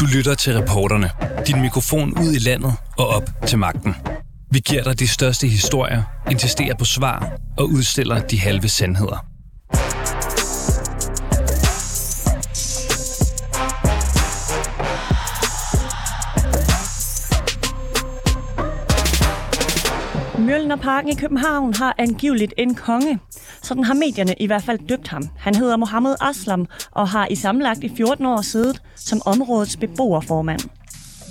Du lytter til reporterne. Din mikrofon ud i landet og op til magten. Vi giver dig de største historier, insisterer på svar og udstiller de halve sandheder. Mjølnerparken i København har angiveligt en konge. Sådan har medierne i hvert fald døbt ham. Han hedder Mohammed Aslam og har i sammenlagt i 14 år siddet som områdets beboerformand.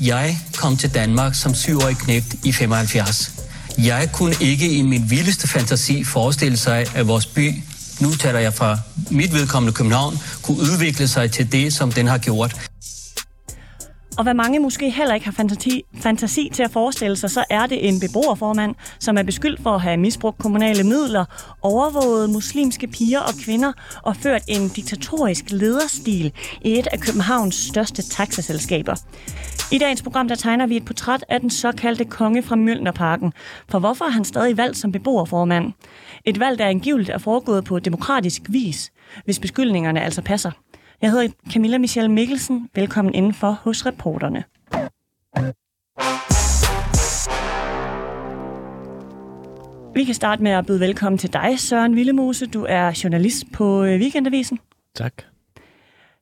Jeg kom til Danmark som syvårig knægt i 75. Jeg kunne ikke i min vildeste fantasi forestille sig, at vores by, nu taler jeg fra mit vedkommende København, kunne udvikle sig til det, som den har gjort. Og hvad mange måske heller ikke har fantasi, fantasi til at forestille sig, så er det en beboerformand, som er beskyldt for at have misbrugt kommunale midler, overvåget muslimske piger og kvinder og ført en diktatorisk lederstil i et af Københavns største taxaselskaber. I dagens program der tegner vi et portræt af den såkaldte konge fra Mjølnerparken. For hvorfor er han stadig valgt som beboerformand? Et valg, der angiveligt er foregået på demokratisk vis, hvis beskyldningerne altså passer. Jeg hedder Camilla Michelle Mikkelsen. Velkommen indenfor hos reporterne. Vi kan starte med at byde velkommen til dig, Søren Villemose. Du er journalist på øh, Weekendavisen. Tak.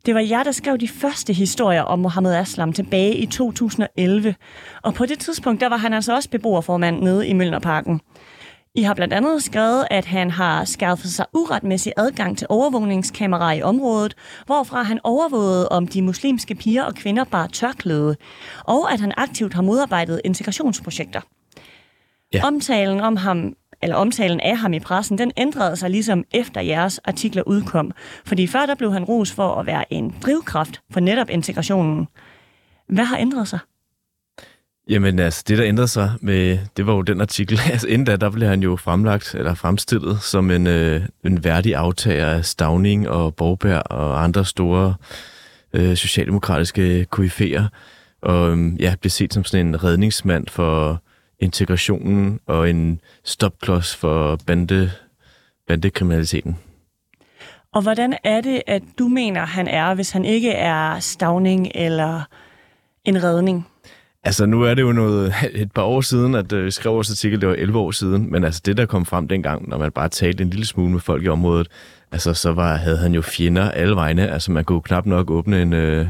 Det var jer, der skrev de første historier om Mohammed Aslam tilbage i 2011. Og på det tidspunkt, der var han altså også beboerformand nede i Mølnerparken. I har blandt andet skrevet, at han har skaffet sig uretmæssig adgang til overvågningskameraer i området, hvorfra han overvågede, om de muslimske piger og kvinder bar tørklæde, og at han aktivt har modarbejdet integrationsprojekter. Ja. Omtalen om ham eller omtalen af ham i pressen, den ændrede sig ligesom efter jeres artikler udkom. Fordi før der blev han ros for at være en drivkraft for netop integrationen. Hvad har ændret sig? Jamen altså, det der ændrede sig med, det var jo den artikel, altså inden da, der blev han jo fremlagt, eller fremstillet som en, øh, en værdig aftager af Stavning og Borgberg og andre store øh, socialdemokratiske koryfæer, og øh, ja, blev set som sådan en redningsmand for integrationen og en stopklods for bande, bandekriminaliteten. Og hvordan er det, at du mener, han er, hvis han ikke er Stavning eller en redning? Altså, nu er det jo noget, et par år siden, at øh, vi skrev vores artikel, det var 11 år siden, men altså det, der kom frem dengang, når man bare talte en lille smule med folk i området, altså så var, havde han jo fjender alle vegne, altså man kunne knap nok åbne en, øh,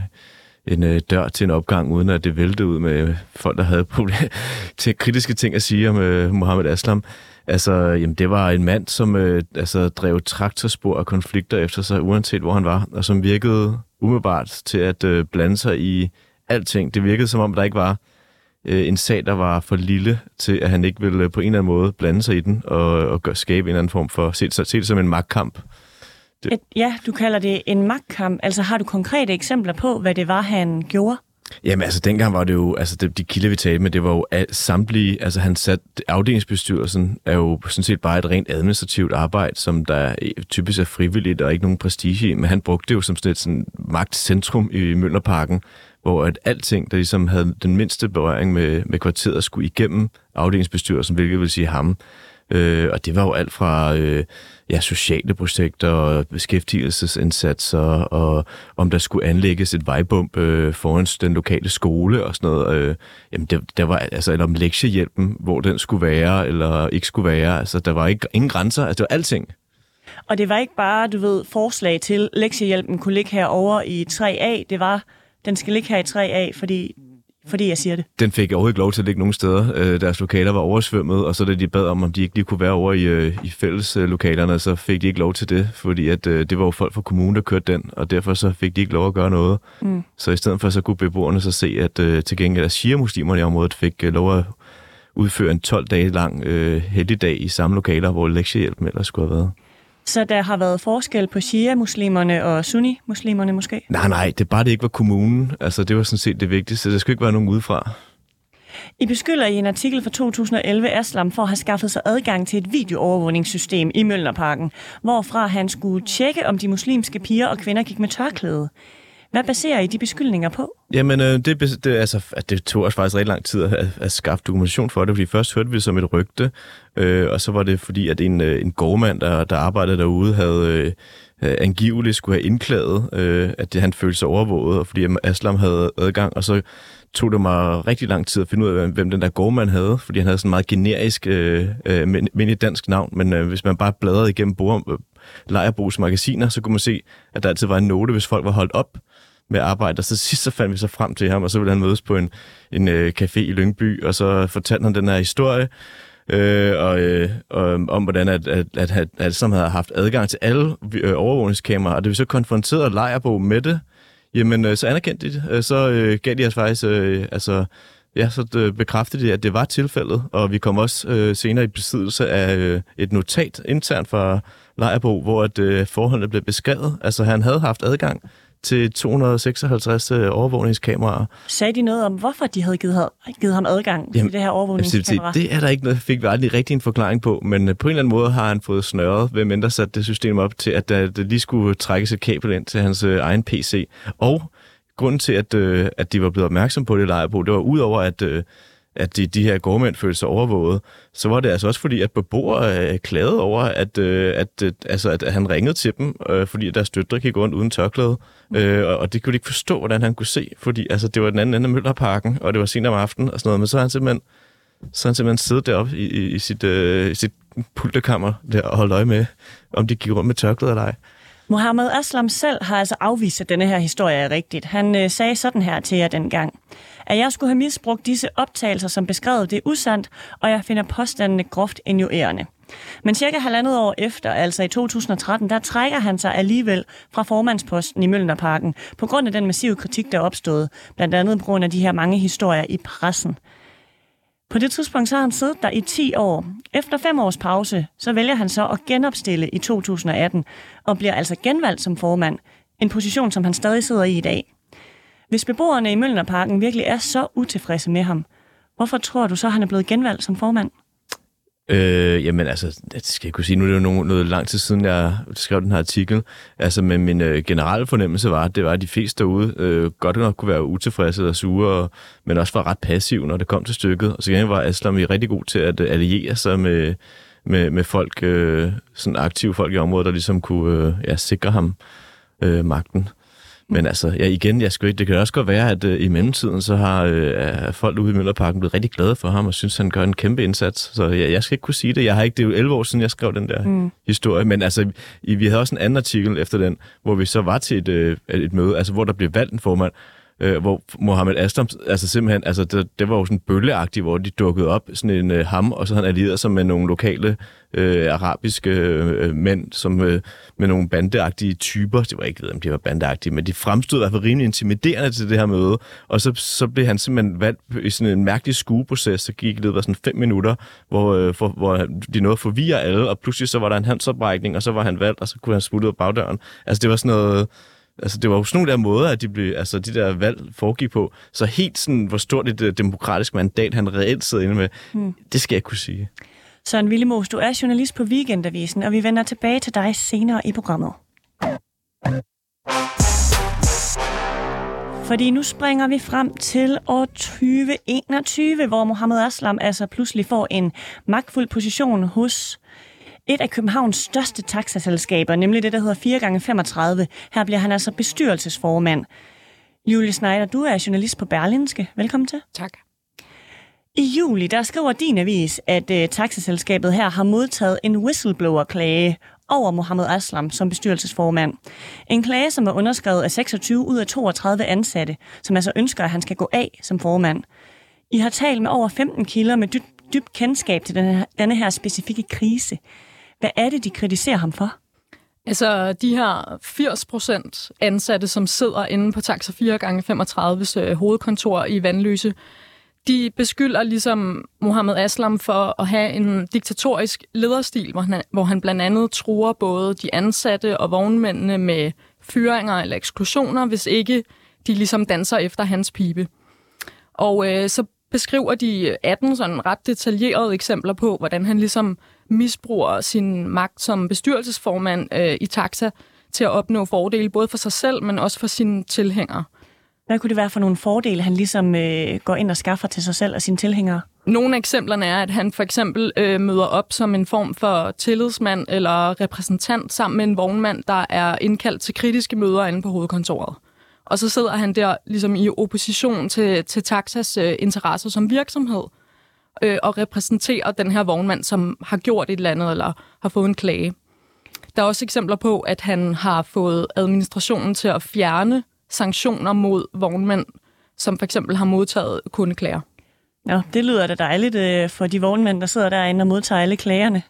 en øh, dør til en opgang, uden at det væltede ud med folk, der havde problem, til kritiske ting at sige om øh, Mohammed Aslam. Altså, jamen, det var en mand, som øh, altså, drev traktorspor og konflikter efter sig, uanset hvor han var, og som virkede umiddelbart til at øh, blande sig i alting. Det virkede som om, der ikke var øh, en sag, der var for lille til, at han ikke ville øh, på en eller anden måde blande sig i den og, og gøre, skabe en eller anden form for, se, se det som en magtkamp. Det. Et, ja, du kalder det en magtkamp. Altså har du konkrete eksempler på, hvad det var, han gjorde? Jamen altså, dengang var det jo, altså det, de kilder, vi talte med, det var jo samtlige, altså han sat, afdelingsbestyrelsen er jo sådan set bare et rent administrativt arbejde, som der typisk er frivilligt og ikke nogen prestige i, men han brugte det jo som sådan et sådan magtcentrum i Møllerparken, hvor at alting, der ligesom havde den mindste berøring med, med kvarteret, skulle igennem afdelingsbestyrelsen, hvilket vil sige ham. Øh, og det var jo alt fra øh, ja, sociale projekter og beskæftigelsesindsatser, og om der skulle anlægges et vejbump øh, foran den lokale skole og sådan noget. Øh, jamen, der, der var, altså, eller om lektiehjælpen, hvor den skulle være eller ikke skulle være. Altså, der var ikke, ingen grænser. Altså, det var alting. Og det var ikke bare, du ved, forslag til, lektiehjælpen kunne ligge herovre i 3A. Det var, den skal ligge her i 3A, fordi fordi jeg siger det. Den fik overhovedet ikke lov til at ligge nogen steder. Øh, deres lokaler var oversvømmet, og så da de bad om, om de ikke lige kunne være over i, øh, i fælles øh, lokalerne, så fik de ikke lov til det, fordi at, øh, det var jo folk fra kommunen, der kørte den, og derfor så fik de ikke lov at gøre noget. Mm. Så i stedet for så kunne beboerne så se, at øh, til gengæld at shia-muslimerne i området fik øh, lov at udføre en 12 dage lang øh, heldigdag i samme lokaler, hvor lektiehjælpen ellers skulle have været. Så der har været forskel på Shia-muslimerne og Sunni-muslimerne måske? Nej, nej, det er bare, det ikke var kommunen. Altså, det var sådan set det vigtigste. Der skulle ikke være nogen udefra. I beskylder i en artikel fra 2011 Aslam for at have skaffet sig adgang til et videoovervågningssystem i Mølnerparken, hvorfra han skulle tjekke, om de muslimske piger og kvinder gik med tørklæde. Hvad baserer I de beskyldninger på? Jamen, øh, det, det, altså, det tog os faktisk rigtig lang tid at, at skaffe dokumentation for det, fordi først hørte vi det som et rygte, øh, og så var det fordi, at en, øh, en gårdmand, der, der arbejdede derude, havde, øh, øh, angiveligt skulle have indklaget, øh, at det, han følte sig overvåget, og fordi Aslam havde adgang, og så tog det mig rigtig lang tid at finde ud af, hvem den der gårdmand havde, fordi han havde sådan en meget generisk, øh, øh, men et dansk navn, men øh, hvis man bare bladrede igennem bord, øh, magasiner, så kunne man se, at der altid var en note, hvis folk var holdt op med arbejde. Og så sidst så fandt vi så frem til ham, og så ville han mødes på en, en øh, café i Lyngby, og så fortalte han den her historie, øh, og, øh, og, øhm, om hvordan at, at, at, at, at som havde haft adgang til alle øh, overvågningskameraer, og det vi så konfronteret Lejerbo med det, jamen øh, så anerkendte de det. Øh, så øh, gav de os faktisk, øh, altså, ja, så det bekræftede de, at det var tilfældet, og vi kom også øh, senere i besiddelse af øh, et notat internt fra Lejerbo, hvor at, øh, forholdene blev beskrevet. Altså han havde haft adgang til 256 øh, overvågningskameraer. Sagde de noget om, hvorfor de havde givet, givet ham adgang Jamen, til det her overvågningskamera? Det er der ikke noget, fik vi aldrig rigtig en forklaring på, men øh, på en eller anden måde har han fået snørret, hvem end der satte det system op til, at der, der lige skulle trækkes et kabel ind til hans øh, egen PC. Og grunden til, at, øh, at de var blevet opmærksom på det lejrebog, det var udover, at øh, at de, de her gårdmænd følte sig overvåget, så var det altså også fordi, at beboere øh, klagede over, at, øh, at, øh, altså, at han ringede til dem, øh, fordi deres døtre gik rundt uden tørklæde. Øh, og, og det kunne de ikke forstå, hvordan han kunne se, fordi altså, det var den anden ende af Møllerparken, og det var sent om aftenen og sådan noget, men så har han simpelthen, så han simpelthen siddet deroppe i, i, i sit, øh, i sit pultekammer der og holdt øje med, om de gik rundt med tørklæde eller ej. Mohammed Aslam selv har altså afvist, at denne her historie er rigtigt. Han øh, sagde sådan her til jer dengang. At jeg skulle have misbrugt disse optagelser som beskrevet, det er usandt, og jeg finder påstandene groft injurerende. Men cirka halvandet år efter, altså i 2013, der trækker han sig alligevel fra formandsposten i Mølnerparken, på grund af den massive kritik, der opstod, blandt andet på grund af de her mange historier i pressen. På det tidspunkt så har han siddet der i 10 år. Efter fem års pause, så vælger han så at genopstille i 2018, og bliver altså genvalgt som formand, en position, som han stadig sidder i i dag. Hvis beboerne i Møllerparken virkelig er så utilfredse med ham, hvorfor tror du så, han er blevet genvalgt som formand? Øh, jamen altså, det skal jeg kunne sige, nu er det jo noget, noget lang tid siden, jeg skrev den her artikel. Altså, men min øh, generelle fornemmelse var, at det var, at de fleste derude øh, godt nok kunne være utilfredse og sure, og, men også var ret passive, når det kom til stykket. Og så igen var Aslam rigtig god til at øh, alliere sig med, med, med folk, øh, sådan aktive folk i området, der ligesom kunne øh, ja, sikre ham øh, magten. Men altså, ja, igen, jeg skulle, det kan også godt være, at uh, i mellemtiden, så har uh, folk ude i Møllerparken blevet rigtig glade for ham, og synes, han gør en kæmpe indsats. Så ja, jeg skal ikke kunne sige det. Jeg har ikke, det er jo 11 år siden, jeg skrev den der mm. historie. Men altså, i, vi havde også en anden artikel efter den, hvor vi så var til et, uh, et møde, altså hvor der blev valgt en formand, øh, hvor Mohammed Aslam, altså simpelthen, altså det, det var jo sådan bølleagtigt, hvor de dukkede op, sådan en øh, ham, og så han allierede sig med nogle lokale øh, arabiske øh, mænd, som øh, med nogle bandeagtige typer, det var ikke ved, om de var bandeagtige, men de fremstod i hvert fald rimelig intimiderende til det her møde, og så, så blev han simpelthen valgt i sådan en mærkelig skueproces, så gik det var sådan fem minutter, hvor, øh, for, hvor de nåede at forvirre alle, og pludselig så var der en handsoprækning, og så var han valgt, og så kunne han smutte ud af bagdøren. Altså det var sådan noget Altså, det var jo sådan nogle der måder, at de, blev, altså, de der valg foregik på. Så helt sådan, hvor stort et uh, demokratisk mandat han reelt sidder inde med, hmm. det skal jeg kunne sige. Søren Willemås, du er journalist på Weekendavisen, og vi vender tilbage til dig senere i programmet. Fordi nu springer vi frem til år 2021, hvor Mohammed Aslam altså pludselig får en magtfuld position hos et af Københavns største taxaselskaber, nemlig det, der hedder 4x35. Her bliver han altså bestyrelsesformand. Julie Schneider, du er journalist på Berlinske. Velkommen til. Tak. I juli, der skriver din avis, at uh, taxaselskabet her har modtaget en whistleblower-klage over Mohammed Aslam som bestyrelsesformand. En klage, som er underskrevet af 26 ud af 32 ansatte, som altså ønsker, at han skal gå af som formand. I har talt med over 15 kilder med dybt dyb kendskab til denne her, denne her specifikke krise. Hvad er det, de kritiserer ham for? Altså, de her 80 procent ansatte, som sidder inde på Taxa 4 gange 35's øh, hovedkontor i Vandløse, de beskylder ligesom Mohammed Aslam for at have en diktatorisk lederstil, hvor han, hvor han blandt andet truer både de ansatte og vognmændene med fyringer eller eksklusioner, hvis ikke de ligesom danser efter hans pibe. Og øh, så beskriver de 18 sådan ret detaljerede eksempler på, hvordan han ligesom misbruger sin magt som bestyrelsesformand øh, i Taxa til at opnå fordele, både for sig selv, men også for sine tilhængere. Hvad kunne det være for nogle fordele, han ligesom øh, går ind og skaffer til sig selv og sine tilhængere? Nogle af eksemplerne er, at han for eksempel øh, møder op som en form for tillidsmand eller repræsentant sammen med en vognmand, der er indkaldt til kritiske møder inde på hovedkontoret. Og så sidder han der ligesom i opposition til, til Taxas øh, interesser som virksomhed øh, og repræsenterer den her vognmand, som har gjort et eller andet eller har fået en klage. Der er også eksempler på, at han har fået administrationen til at fjerne sanktioner mod vognmænd, som for eksempel har modtaget kundeklager. Ja, det lyder da dejligt øh, for de vognmænd, der sidder derinde og modtager alle klagerne.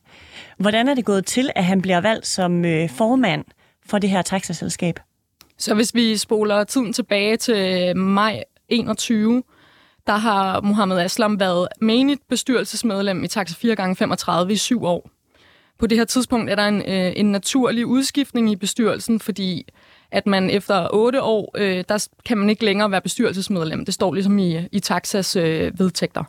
Hvordan er det gået til, at han bliver valgt som øh, formand for det her taxaselskab? Så hvis vi spoler tiden tilbage til øh, maj 21, der har Mohammed Aslam været menigt bestyrelsesmedlem i Taxa 4x35 i syv år. På det her tidspunkt er der en, øh, en naturlig udskiftning i bestyrelsen, fordi at man efter otte år, øh, der kan man ikke længere være bestyrelsesmedlem. Det står ligesom i, i Taxas øh, vedtægter.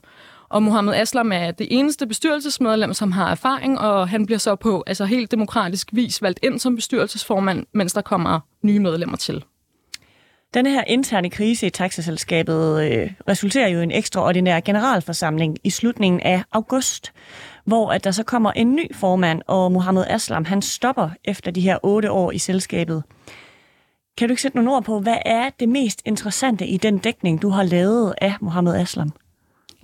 Og Mohammed Aslam er det eneste bestyrelsesmedlem, som har erfaring, og han bliver så på altså helt demokratisk vis valgt ind som bestyrelsesformand, mens der kommer nye medlemmer til. Denne her interne krise i taxaselskabet øh, resulterer jo i en ekstraordinær generalforsamling i slutningen af august, hvor at der så kommer en ny formand, og Mohammed Aslam han stopper efter de her otte år i selskabet. Kan du ikke sætte nogle ord på, hvad er det mest interessante i den dækning, du har lavet af Mohammed Aslam?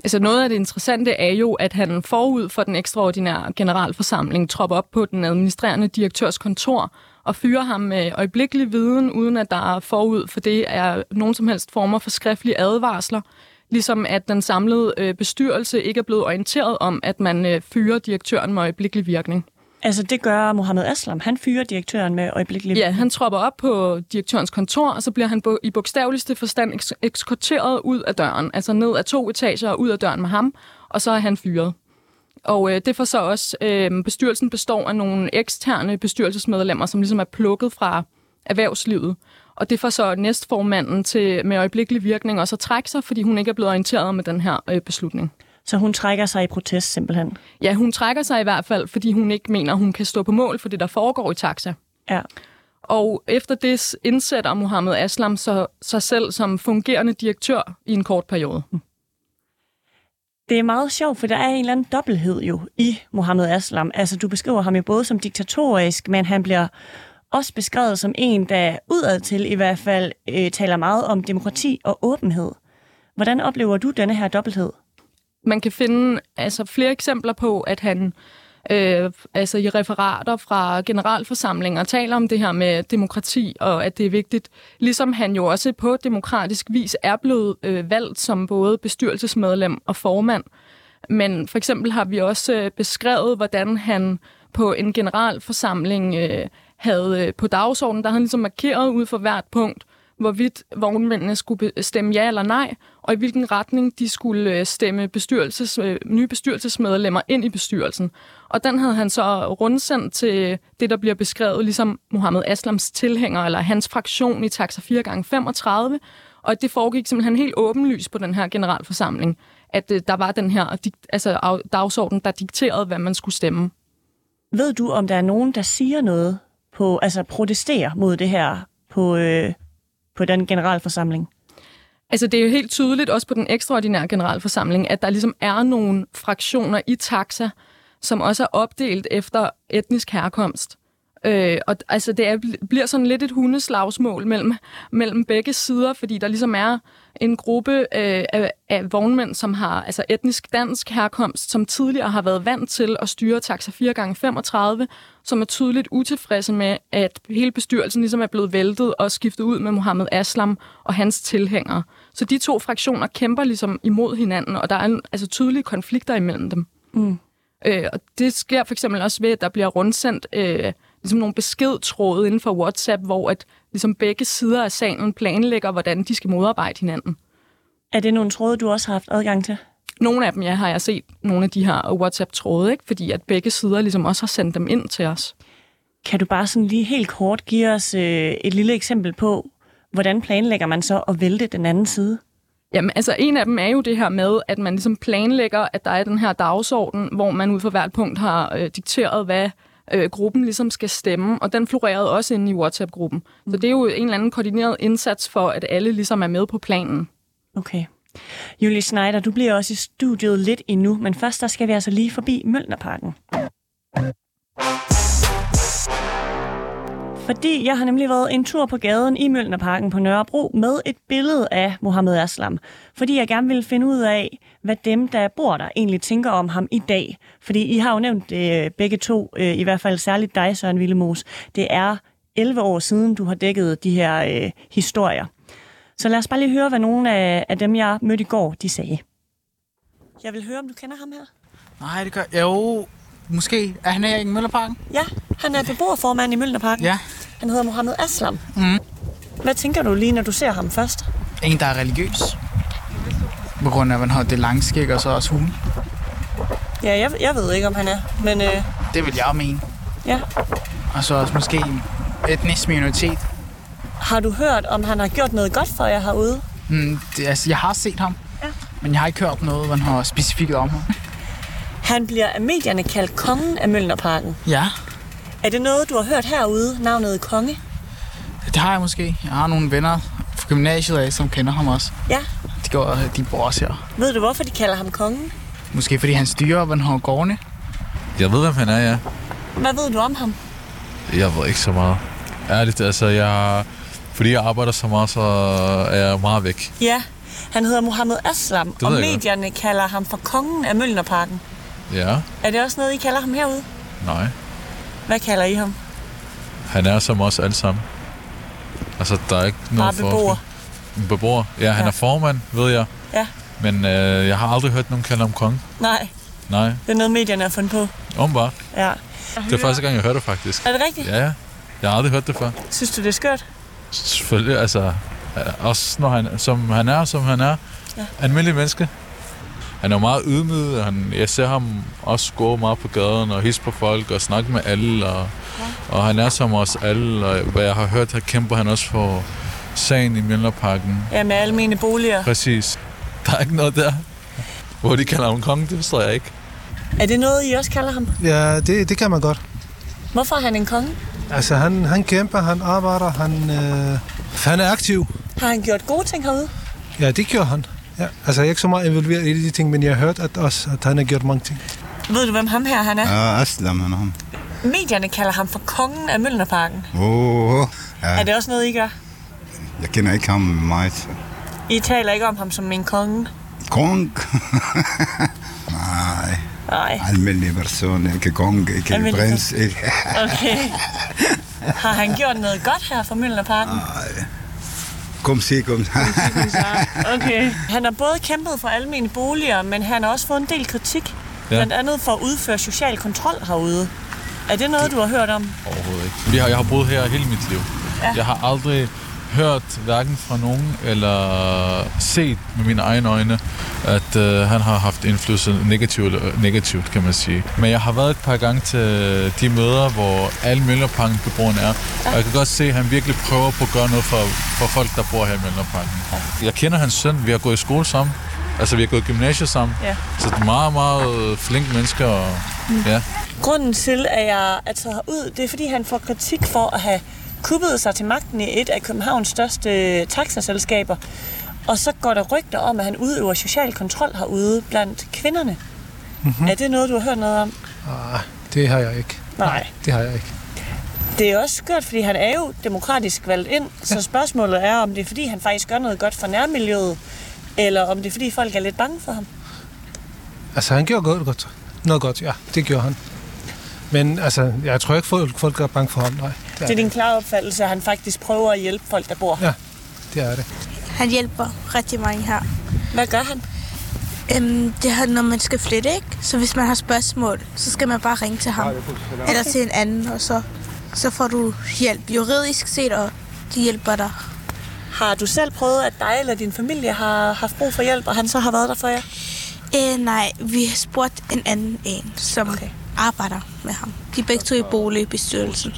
Altså noget af det interessante er jo, at han forud for den ekstraordinære generalforsamling tropper op på den administrerende direktørs kontor og fyrer ham med øjeblikkelig viden, uden at der forud for det er nogen som helst former for skriftlige advarsler, ligesom at den samlede øh, bestyrelse ikke er blevet orienteret om, at man øh, fyrer direktøren med øjeblikkelig virkning. Altså det gør Mohammed Aslam. Han fyrer direktøren med øjeblikkeligt. Ja, han tropper op på direktørens kontor, og så bliver han i bogstaveligste forstand eks- ud af døren. Altså ned af to etager og ud af døren med ham, og så er han fyret. Og øh, det får så også, øh, bestyrelsen består af nogle eksterne bestyrelsesmedlemmer, som ligesom er plukket fra erhvervslivet. Og det får så næstformanden til med øjeblikkelig virkning også at trække sig, fordi hun ikke er blevet orienteret med den her øh, beslutning. Så hun trækker sig i protest simpelthen? Ja, hun trækker sig i hvert fald, fordi hun ikke mener, hun kan stå på mål for det, der foregår i taxa. Ja. Og efter det indsætter Mohammed Aslam så, sig selv som fungerende direktør i en kort periode. Det er meget sjovt, for der er en eller anden dobbelthed jo i Mohammed Aslam. Altså, du beskriver ham jo både som diktatorisk, men han bliver også beskrevet som en, der udad til i hvert fald øh, taler meget om demokrati og åbenhed. Hvordan oplever du denne her dobbelthed? Man kan finde altså, flere eksempler på, at han øh, altså i referater fra generalforsamlinger taler om det her med demokrati, og at det er vigtigt. Ligesom han jo også på demokratisk vis er blevet øh, valgt som både bestyrelsesmedlem og formand. Men for eksempel har vi også øh, beskrevet, hvordan han på en generalforsamling øh, havde øh, på dagsordenen, der havde han ligesom markeret ud for hvert punkt, hvorvidt vognmændene skulle stemme ja eller nej, og i hvilken retning de skulle øh, stemme bestyrelses, øh, nye bestyrelsesmedlemmer ind i bestyrelsen. Og den havde han så rundsendt til det, der bliver beskrevet ligesom Mohammed Aslams tilhænger, eller hans fraktion i taxa 4x35, og det foregik simpelthen helt åbenlyst på den her generalforsamling, at øh, der var den her altså, dagsorden, der dikterede, hvad man skulle stemme. Ved du, om der er nogen, der siger noget på, altså protesterer mod det her på, øh, på den generalforsamling? Altså, det er jo helt tydeligt, også på den ekstraordinære generalforsamling, at der ligesom er nogle fraktioner i taxa, som også er opdelt efter etnisk herkomst. Øh, og altså, det er, bliver sådan lidt et hundeslagsmål mellem, mellem begge sider, fordi der ligesom er en gruppe øh, af, af vognmænd, som har altså etnisk dansk herkomst, som tidligere har været vant til at styre taxa 4x35, som er tydeligt utilfredse med, at hele bestyrelsen ligesom er blevet væltet og skiftet ud med Mohammed Aslam og hans tilhængere. Så de to fraktioner kæmper ligesom imod hinanden, og der er altså tydelige konflikter imellem dem. Mm. Øh, og det sker for eksempel også ved, at der bliver rundsendt øh, ligesom nogle beskedtråde inden for WhatsApp, hvor at ligesom begge sider af salen planlægger, hvordan de skal modarbejde hinanden. Er det nogle tråde, du også har haft adgang til? Nogle af dem, ja, har jeg set nogle af de her WhatsApp-tråde, ikke? fordi at begge sider ligesom også har sendt dem ind til os. Kan du bare sådan lige helt kort give os øh, et lille eksempel på, hvordan planlægger man så at vælte den anden side? Jamen, altså en af dem er jo det her med, at man ligesom planlægger, at der er den her dagsorden, hvor man ud for hvert punkt har øh, dikteret, hvad øh, gruppen ligesom skal stemme, og den florerede også inde i WhatsApp-gruppen. Mm. Så det er jo en eller anden koordineret indsats for, at alle ligesom er med på planen. Okay. Julie Schneider, du bliver også i studiet lidt endnu, men først der skal vi altså lige forbi Møllnerparken. Fordi jeg har nemlig været en tur på gaden i Møllnerparken på Nørrebro med et billede af Mohammed Aslam. Fordi jeg gerne ville finde ud af, hvad dem, der bor der, egentlig tænker om ham i dag. Fordi I har jo nævnt øh, begge to, øh, i hvert fald særligt dig, Søren Villemos. Det er 11 år siden, du har dækket de her øh, historier. Så lad os bare lige høre, hvad nogle af, af dem, jeg mødte i går, de sagde. Jeg vil høre, om du kender ham her. Nej, det gør Jo, måske. Er han her i Møllerparken? Ja, han er beboerformand i Møllnerparken. Ja. Han hedder Mohammed Aslam. Mm. Hvad tænker du lige, når du ser ham først? En, der er religiøs. På grund af, at man har det lange skæg og så også hulen. Ja, jeg, jeg ved ikke, om han er, men øh, Det vil jeg mene. ja. Og så også måske en etnisk minoritet. Har du hørt, om han har gjort noget godt for jer herude? Mm, det, altså, jeg har set ham. Ja. Men jeg har ikke hørt noget, man har specifikt om ham. Han bliver af medierne kaldt kongen af Møllnerparken. Ja, Er det noget, du har hørt herude, navnet konge? det har jeg måske. Jeg har nogle venner fra gymnasiet af, som kender ham også. Ja. De, går, de bor også her. Ved du, hvorfor de kalder ham kongen? Måske fordi han styrer, hvordan han gårdene. Jeg ved, hvem han er, ja. Hvad ved du om ham? Jeg ved ikke så meget. Ærligt, altså, jeg... Fordi jeg arbejder så meget, så er jeg meget væk. Ja, han hedder Mohammed Aslam, ved og jeg godt. medierne kalder ham for kongen af Møllnerparken. Ja, Er det også noget, I kalder ham herude? nej. Hvad kalder I ham? Han er som os alle sammen. Altså, der er ikke Bare noget beboer. En beboer. Ja, han Ja. er formand, ved jeg. Ja. Men øh, jeg har aldrig hørt nogen kalde ham konge. Nej, Nej, det er noget, medierne har fundet på. åbenbart. Ja. Det er første gang, jeg hørte det, faktisk. Er det rigtigt? Ja, ja. Jeg har aldrig hørt det før. Synes du, det er skørt? Selvfølgelig, altså... øh, Også når han, som han er, som han er. Ja. Almindelig menneske. Han er jo meget ydmyg, og han, jeg ser ham også gå meget på gaden og hisse på folk og snakke med alle. Og, ja. og han er som os alle, og hvad jeg har hørt, her kæmper han også for sagen i Mjølnerparken. Ja, med almene boliger. Præcis. Der er ikke noget der. Hvor de kalder ham konge, det forstår jeg ikke. Er det noget, I også kalder ham? Ja, det, det kan man godt. Hvorfor er han en konge? Altså, han, han kæmper, han arbejder, han, øh, han er aktiv. Har han gjort gode ting herude? Ja, det gør han. Ja, altså, jeg er ikke så meget involveret i de ting, men jeg har hørt at også, at han har gjort mange ting. Ved du, hvem ham her han er? Ja, Aslam han ham. Medierne kalder ham for kongen af Møllnerparken. Åh, oh, ja, Er det også noget, I gør? jeg kender ikke ham meget. I taler ikke om ham som en konge? Kong? Nej, Nej, almindelig person, ikke kong, ikke Almindelig prins. Ikke. okay. Har han gjort noget godt her for Møllnerparken? Kom se, kom. Okay. Han har både kæmpet for almene boliger, men han har også fået en del kritik. Ja. Blandt andet for at udføre social kontrol herude. Er det noget, du har hørt om? Overhovedet ikke. Jeg har, jeg har boet her hele mit liv. Ja. Jeg har aldrig hørt hverken fra nogen eller set med mine egne øjne, at øh, han har haft indflydelse negativt, eller negativt, kan man sige. Men jeg har været et par gange til de møder, hvor alle Møllerparken beboerne er, og jeg kan godt se, at han virkelig prøver på at gøre noget for, for folk, der bor her i Møllerparken. Jeg kender hans søn, vi har gået i skole sammen, altså vi har gået i gymnasiet sammen, Ja. så det er meget, meget flink mennesker, og ja. Grunden til, at jeg er taget ud, det er, fordi han får kritik for at have kuppet sig til magten i et af Københavns største taxaselskaber. Og så går der rygter om, at han udøver social kontrol herude blandt kvinderne. Mm-hmm. Er det noget, du har hørt noget om? Ah, det har jeg ikke. Nej. Det har jeg ikke. Det er også skørt, fordi han er jo demokratisk valgt ind, så spørgsmålet er, om det er, fordi han faktisk gør noget godt for nærmiljøet, eller om det er, fordi folk er lidt bange for ham. Altså, han gjorde godt, godt. Noget godt, ja. Det gjorde han. Men altså, jeg tror ikke, folk, folk er bange for ham. Nej, det er, Det er din klare opfattelse, at han faktisk prøver at hjælpe folk, der bor her. Ja. det, er det. Han hjælper rigtig mange her. Hvad gør han? Øhm, det er, når man skal flytte, ikke? Så hvis man har spørgsmål, så skal man bare ringe til ham. Eller til en anden, og så, så får du hjælp juridisk set, og de hjælper dig. Har du selv prøvet, at dig eller din familie har haft brug for hjælp, og han så har været der for jer? Øh, nej, vi har spurgt en anden en, som Okay. Arbejder med ham. De er begge to i boligbestyrelsen.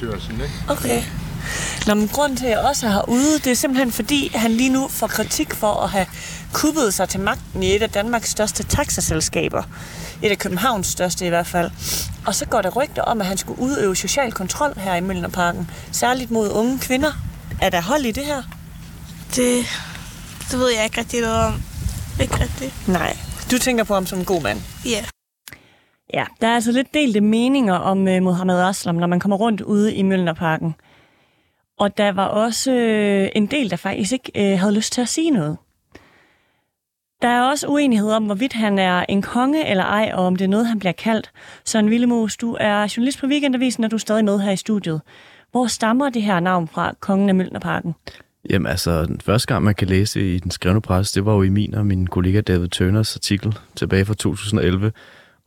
Okay. Nå, men grunden til, at jeg også er herude, det er simpelthen fordi, han lige nu får kritik for at have kuppet sig til magten i et af Danmarks største taxaselskaber. Et af Københavns største i hvert fald. Og så går der rygter om, at han skulle udøve social kontrol her i Møllerparken. Særligt mod unge kvinder. Er der hold i det her? Det, det ved jeg ikke rigtig noget om. Ikke rigtigt. Nej. Du tænker på ham som en god mand? Ja. Ja, der er altså lidt delte meninger om uh, Mohammed Aslam, når man kommer rundt ude i Mølnerparken. Og der var også uh, en del, der faktisk ikke uh, havde lyst til at sige noget. Der er også uenighed om, hvorvidt han er en konge eller ej, og om det er noget, han bliver kaldt. Søren Villemos, du er journalist på Weekendavisen, og du er stadig med her i studiet. Hvor stammer det her navn fra, kongen af Mølnerparken? Jamen altså, den første gang, man kan læse i den skrevne presse, det var jo i min og min kollega David Turners artikel tilbage fra 2011.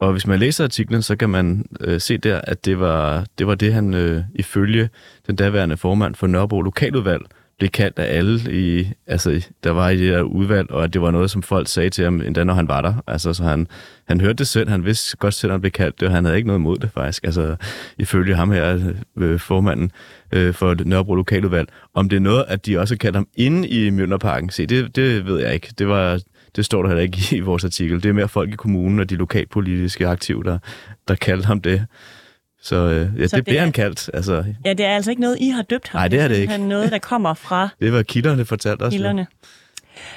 Og hvis man læser artiklen, så kan man øh, se der, at det var det, var det han øh, ifølge den daværende formand for Nørrebro Lokaludvalg blev kaldt af alle, i, altså, der var i det der udvalg, og at det var noget, som folk sagde til ham, endda når han var der. Altså, så han, han hørte det selv, han vidste godt selv, at han blev kaldt det, og han havde ikke noget imod det faktisk. Altså, ifølge ham her, øh, formanden øh, for Nørrebro Lokaludvalg. Om det er noget, at de også kaldte ham inde i Mjølnerparken, se, det, det ved jeg ikke. Det var det står der heller ikke i vores artikel. Det er mere folk i kommunen og de lokalpolitiske aktive, der, der kaldte ham det. Så øh, ja, så det, det bliver han kaldt. Altså, ja, det er altså ikke noget, I har døbt ham. Nej, det er det ikke. Det er noget, der kommer fra... det var kilderne fortalt os. Kilderne.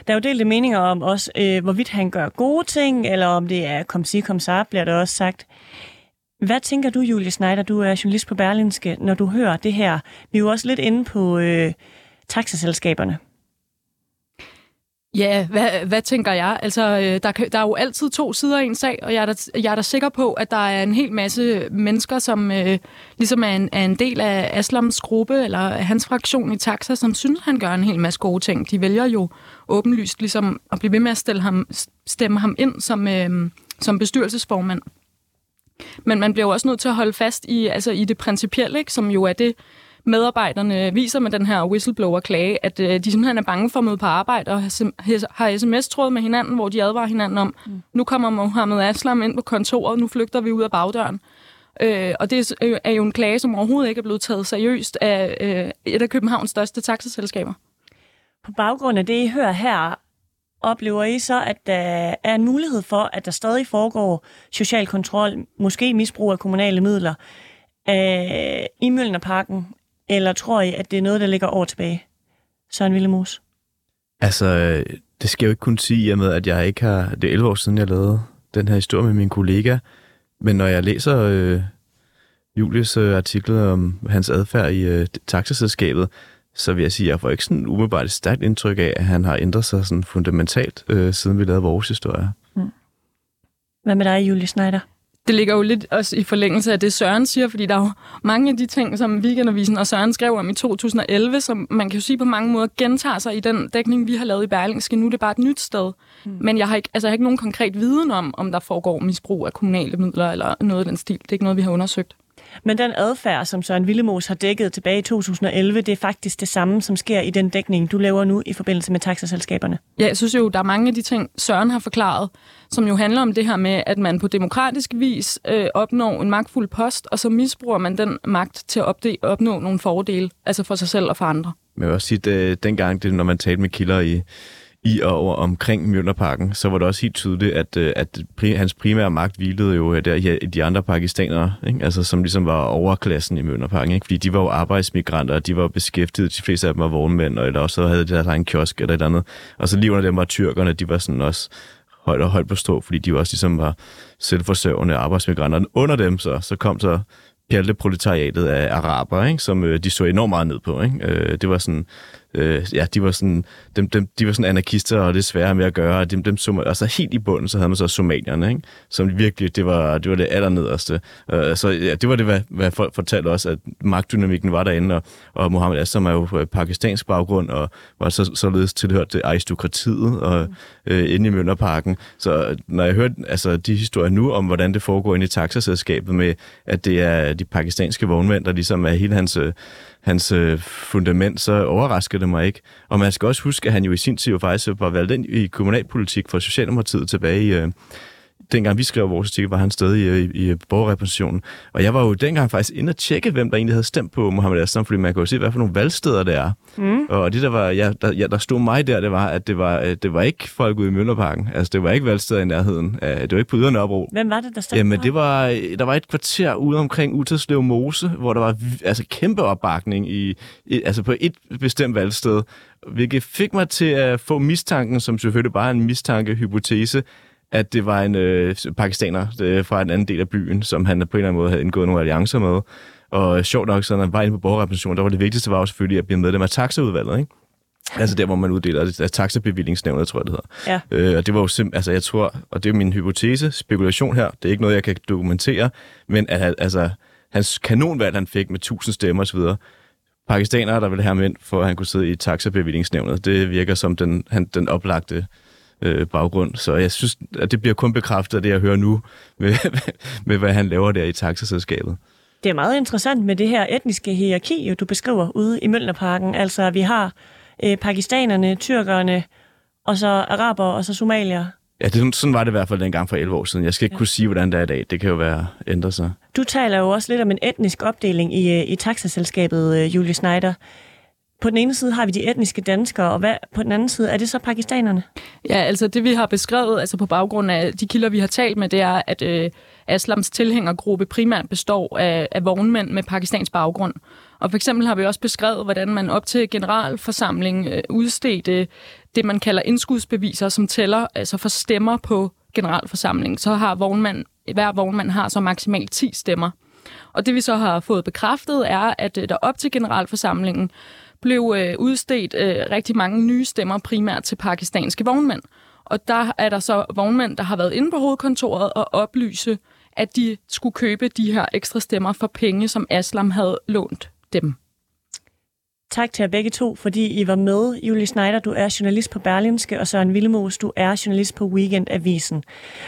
Der er jo delte meninger om også, øh, hvorvidt han gør gode ting, eller om det er kom sig, kom sig, bliver der også sagt. Hvad tænker du, Julie Schneider, du er journalist på Berlinske, når du hører det her? Vi er jo også lidt inde på øh, taxaselskaberne. Ja, hvad, hvad tænker jeg? Altså, øh, der, der er jo altid to sider af en sag, og jeg er, da, jeg er da sikker på, at der er en hel masse mennesker, som øh, ligesom er en, er en del af Aslams gruppe, eller hans fraktion i Taxa, som synes, han gør en hel masse gode ting. De vælger jo åbenlyst ligesom at blive ved med at stille ham, stemme ham ind som, øh, som bestyrelsesformand. Men man bliver jo også nødt til at holde fast i, altså i det principielle, ikke? som jo er det, medarbejderne viser med den her whistleblower-klage, at øh, de simpelthen er bange for at møde på arbejde og har sms-tråd med hinanden, hvor de advarer hinanden om, mm. nu kommer Mohammed Aslam ind på kontoret, nu flygter vi ud af bagdøren. Øh, og det er jo en klage, som overhovedet ikke er blevet taget seriøst af øh, et af Københavns største taxaselskaber. På baggrund af det, I hører her, oplever I så, at der er en mulighed for, at der stadig foregår social kontrol, måske misbrug af kommunale midler, øh, i Mølnerparken, eller tror I, at det er noget, der ligger over tilbage? Søren Villemos. Altså, det skal jeg jo ikke kunne sige, i med, at jeg ikke har... Det er 11 år siden, jeg lavede den her historie med min kollega. Men når jeg læser øh, Julius øh, artikel om hans adfærd i øh, taxaselskabet, så vil jeg sige, at jeg får ikke sådan umiddelbart et stærkt indtryk af, at han har ændret sig sådan fundamentalt, øh, siden vi lavede vores historie. Mm. Hvad med dig, Julie Schneider? Det ligger jo lidt også i forlængelse af det, Søren siger, fordi der er jo mange af de ting, som Weekendavisen og Søren skrev om i 2011, som man kan jo sige på mange måder gentager sig i den dækning, vi har lavet i Berlingske. Nu er det bare et nyt sted. Mm. Men jeg har, ikke, altså, jeg har ikke nogen konkret viden om, om der foregår misbrug af kommunale midler eller noget af den stil. Det er ikke noget, vi har undersøgt. Men den adfærd, som Søren Villemos har dækket tilbage i 2011, det er faktisk det samme, som sker i den dækning, du laver nu i forbindelse med taxaselskaberne. Ja, jeg synes jo, der er mange af de ting, Søren har forklaret, som jo handler om det her med, at man på demokratisk vis øh, opnår en magtfuld post, og så misbruger man den magt til at opde- opnå nogle fordele, altså for sig selv og for andre. Men jeg vil også sige, at dengang, det, når man talte med kilder i i og over omkring Mjølnerparken, så var det også helt tydeligt, at, øh, at pri, hans primære magt hvilede jo øh, der i de andre pakistanere, ikke? Altså, som ligesom var overklassen i Mjølnerparken, ikke? fordi de var jo arbejdsmigranter, og de var beskæftiget, de fleste af dem var vognmænd, eller også havde de der en kiosk eller et andet. Og så lige under dem var tyrkerne, de var sådan også højt og højt på stå, fordi de også ligesom var selvforsørgende arbejdsmigranter. Under dem så, så kom så proletariatet af araber, ikke? som øh, de så enormt meget ned på. Ikke? Øh, det var sådan øh, ja, de var sådan, dem, dem, de var sådan anarkister, og det er svære med at gøre, dem, dem så altså helt i bunden, så havde man så somalierne, ikke? som virkelig, det var det, var det allernederste. Uh, så ja, det var det, hvad, hvad folk fortalte også, at magtdynamikken var derinde, og, og Mohammed Assam er jo pakistansk baggrund, og var så, således tilhørt til aristokratiet og, øh, inde i Møllerparken. Så når jeg hørte altså, de historier nu om, hvordan det foregår inde i taxaselskabet med, at det er de pakistanske vognmænd, der ligesom er hele hans øh, hans øh, fundament, så overrasker det mig ikke. Og man skal også huske, at han jo i sin tid jo faktisk var valgt ind i kommunalpolitik for Socialdemokratiet tilbage i, øh, dengang vi skrev vores artikel, var han stadig i, i, i borgerrepræsentationen. Og jeg var jo dengang faktisk inde og tjekke, hvem der egentlig havde stemt på Mohammed Aslam, fordi man kunne jo se, hvad for nogle valgsteder det er. Mm. Og det, der, var, ja, der, ja, der stod mig der, det var, at det var, øh, det var ikke folk ude i Møllerparken. Altså, det var ikke valgsteder i nærheden. Det var ikke på yderne opro. Hvem var det, der stemte Jamen, det var, der var et kvarter ude omkring Uterslev Mose, hvor der var altså, kæmpe opbakning i, i, altså på et bestemt valgsted, hvilket fik mig til at få mistanken, som selvfølgelig bare er en mistanke-hypotese, at det var en øh, pakistaner øh, fra en anden del af byen, som han på en eller anden måde havde indgået nogle alliancer med. Og sjovt nok, så når han var inde på borgerrepræsentationen, der var det vigtigste var jo selvfølgelig at blive medlem af taxaudvalget, ikke? Altså der, hvor man uddeler det, taxabevillingsnævnet, tror jeg, det hedder. Ja. Øh, og det var jo simpelthen, altså jeg tror, og det er min hypotese, spekulation her, det er ikke noget, jeg kan dokumentere, men at altså, hans kanonvalg, han fik med 1000 stemmer osv., pakistanere, der ville have ham ind, for at han kunne sidde i taxabevillingsnævnet, det virker som den, han, den oplagte øh, baggrund. Så jeg synes, at det bliver kun bekræftet af det, jeg hører nu, med, med hvad han laver der i taxaselskabet. Det er meget interessant med det her etniske hierarki, du beskriver ude i Møllnerparken. Altså, vi har øh, pakistanerne, tyrkerne, og så araber, og så somalier. Ja, det, sådan var det i hvert fald dengang for 11 år siden. Jeg skal ikke ja. kunne sige, hvordan det er i dag. Det kan jo være ændret sig. Du taler jo også lidt om en etnisk opdeling i, øh, i taxaselskabet, øh, Julie Schneider på den ene side har vi de etniske danskere, og hvad, på den anden side er det så pakistanerne? Ja, altså det vi har beskrevet, altså på baggrund af de kilder, vi har talt med, det er, at øh, Aslams tilhængergruppe primært består af, af vognmænd med pakistansk baggrund. Og for eksempel har vi også beskrevet, hvordan man op til generalforsamling øh, udstedte det, man kalder indskudsbeviser, som tæller altså for stemmer på generalforsamlingen. Så har vognmand, hver vognmand har så maksimalt 10 stemmer. Og det vi så har fået bekræftet er, at øh, der op til generalforsamlingen blev øh, udstedt øh, rigtig mange nye stemmer, primært til pakistanske vognmænd. Og der er der så vognmænd, der har været inde på hovedkontoret og oplyse, at de skulle købe de her ekstra stemmer for penge, som Aslam havde lånt dem. Tak til jer begge to, fordi I var med. Julie Schneider, du er journalist på Berlinske, og Søren Villemos, du er journalist på Weekendavisen.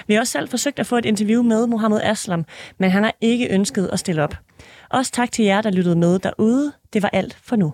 Vi har også selv forsøgt at få et interview med Mohammed Aslam, men han har ikke ønsket at stille op. Også tak til jer, der lyttede med derude. Det var alt for nu.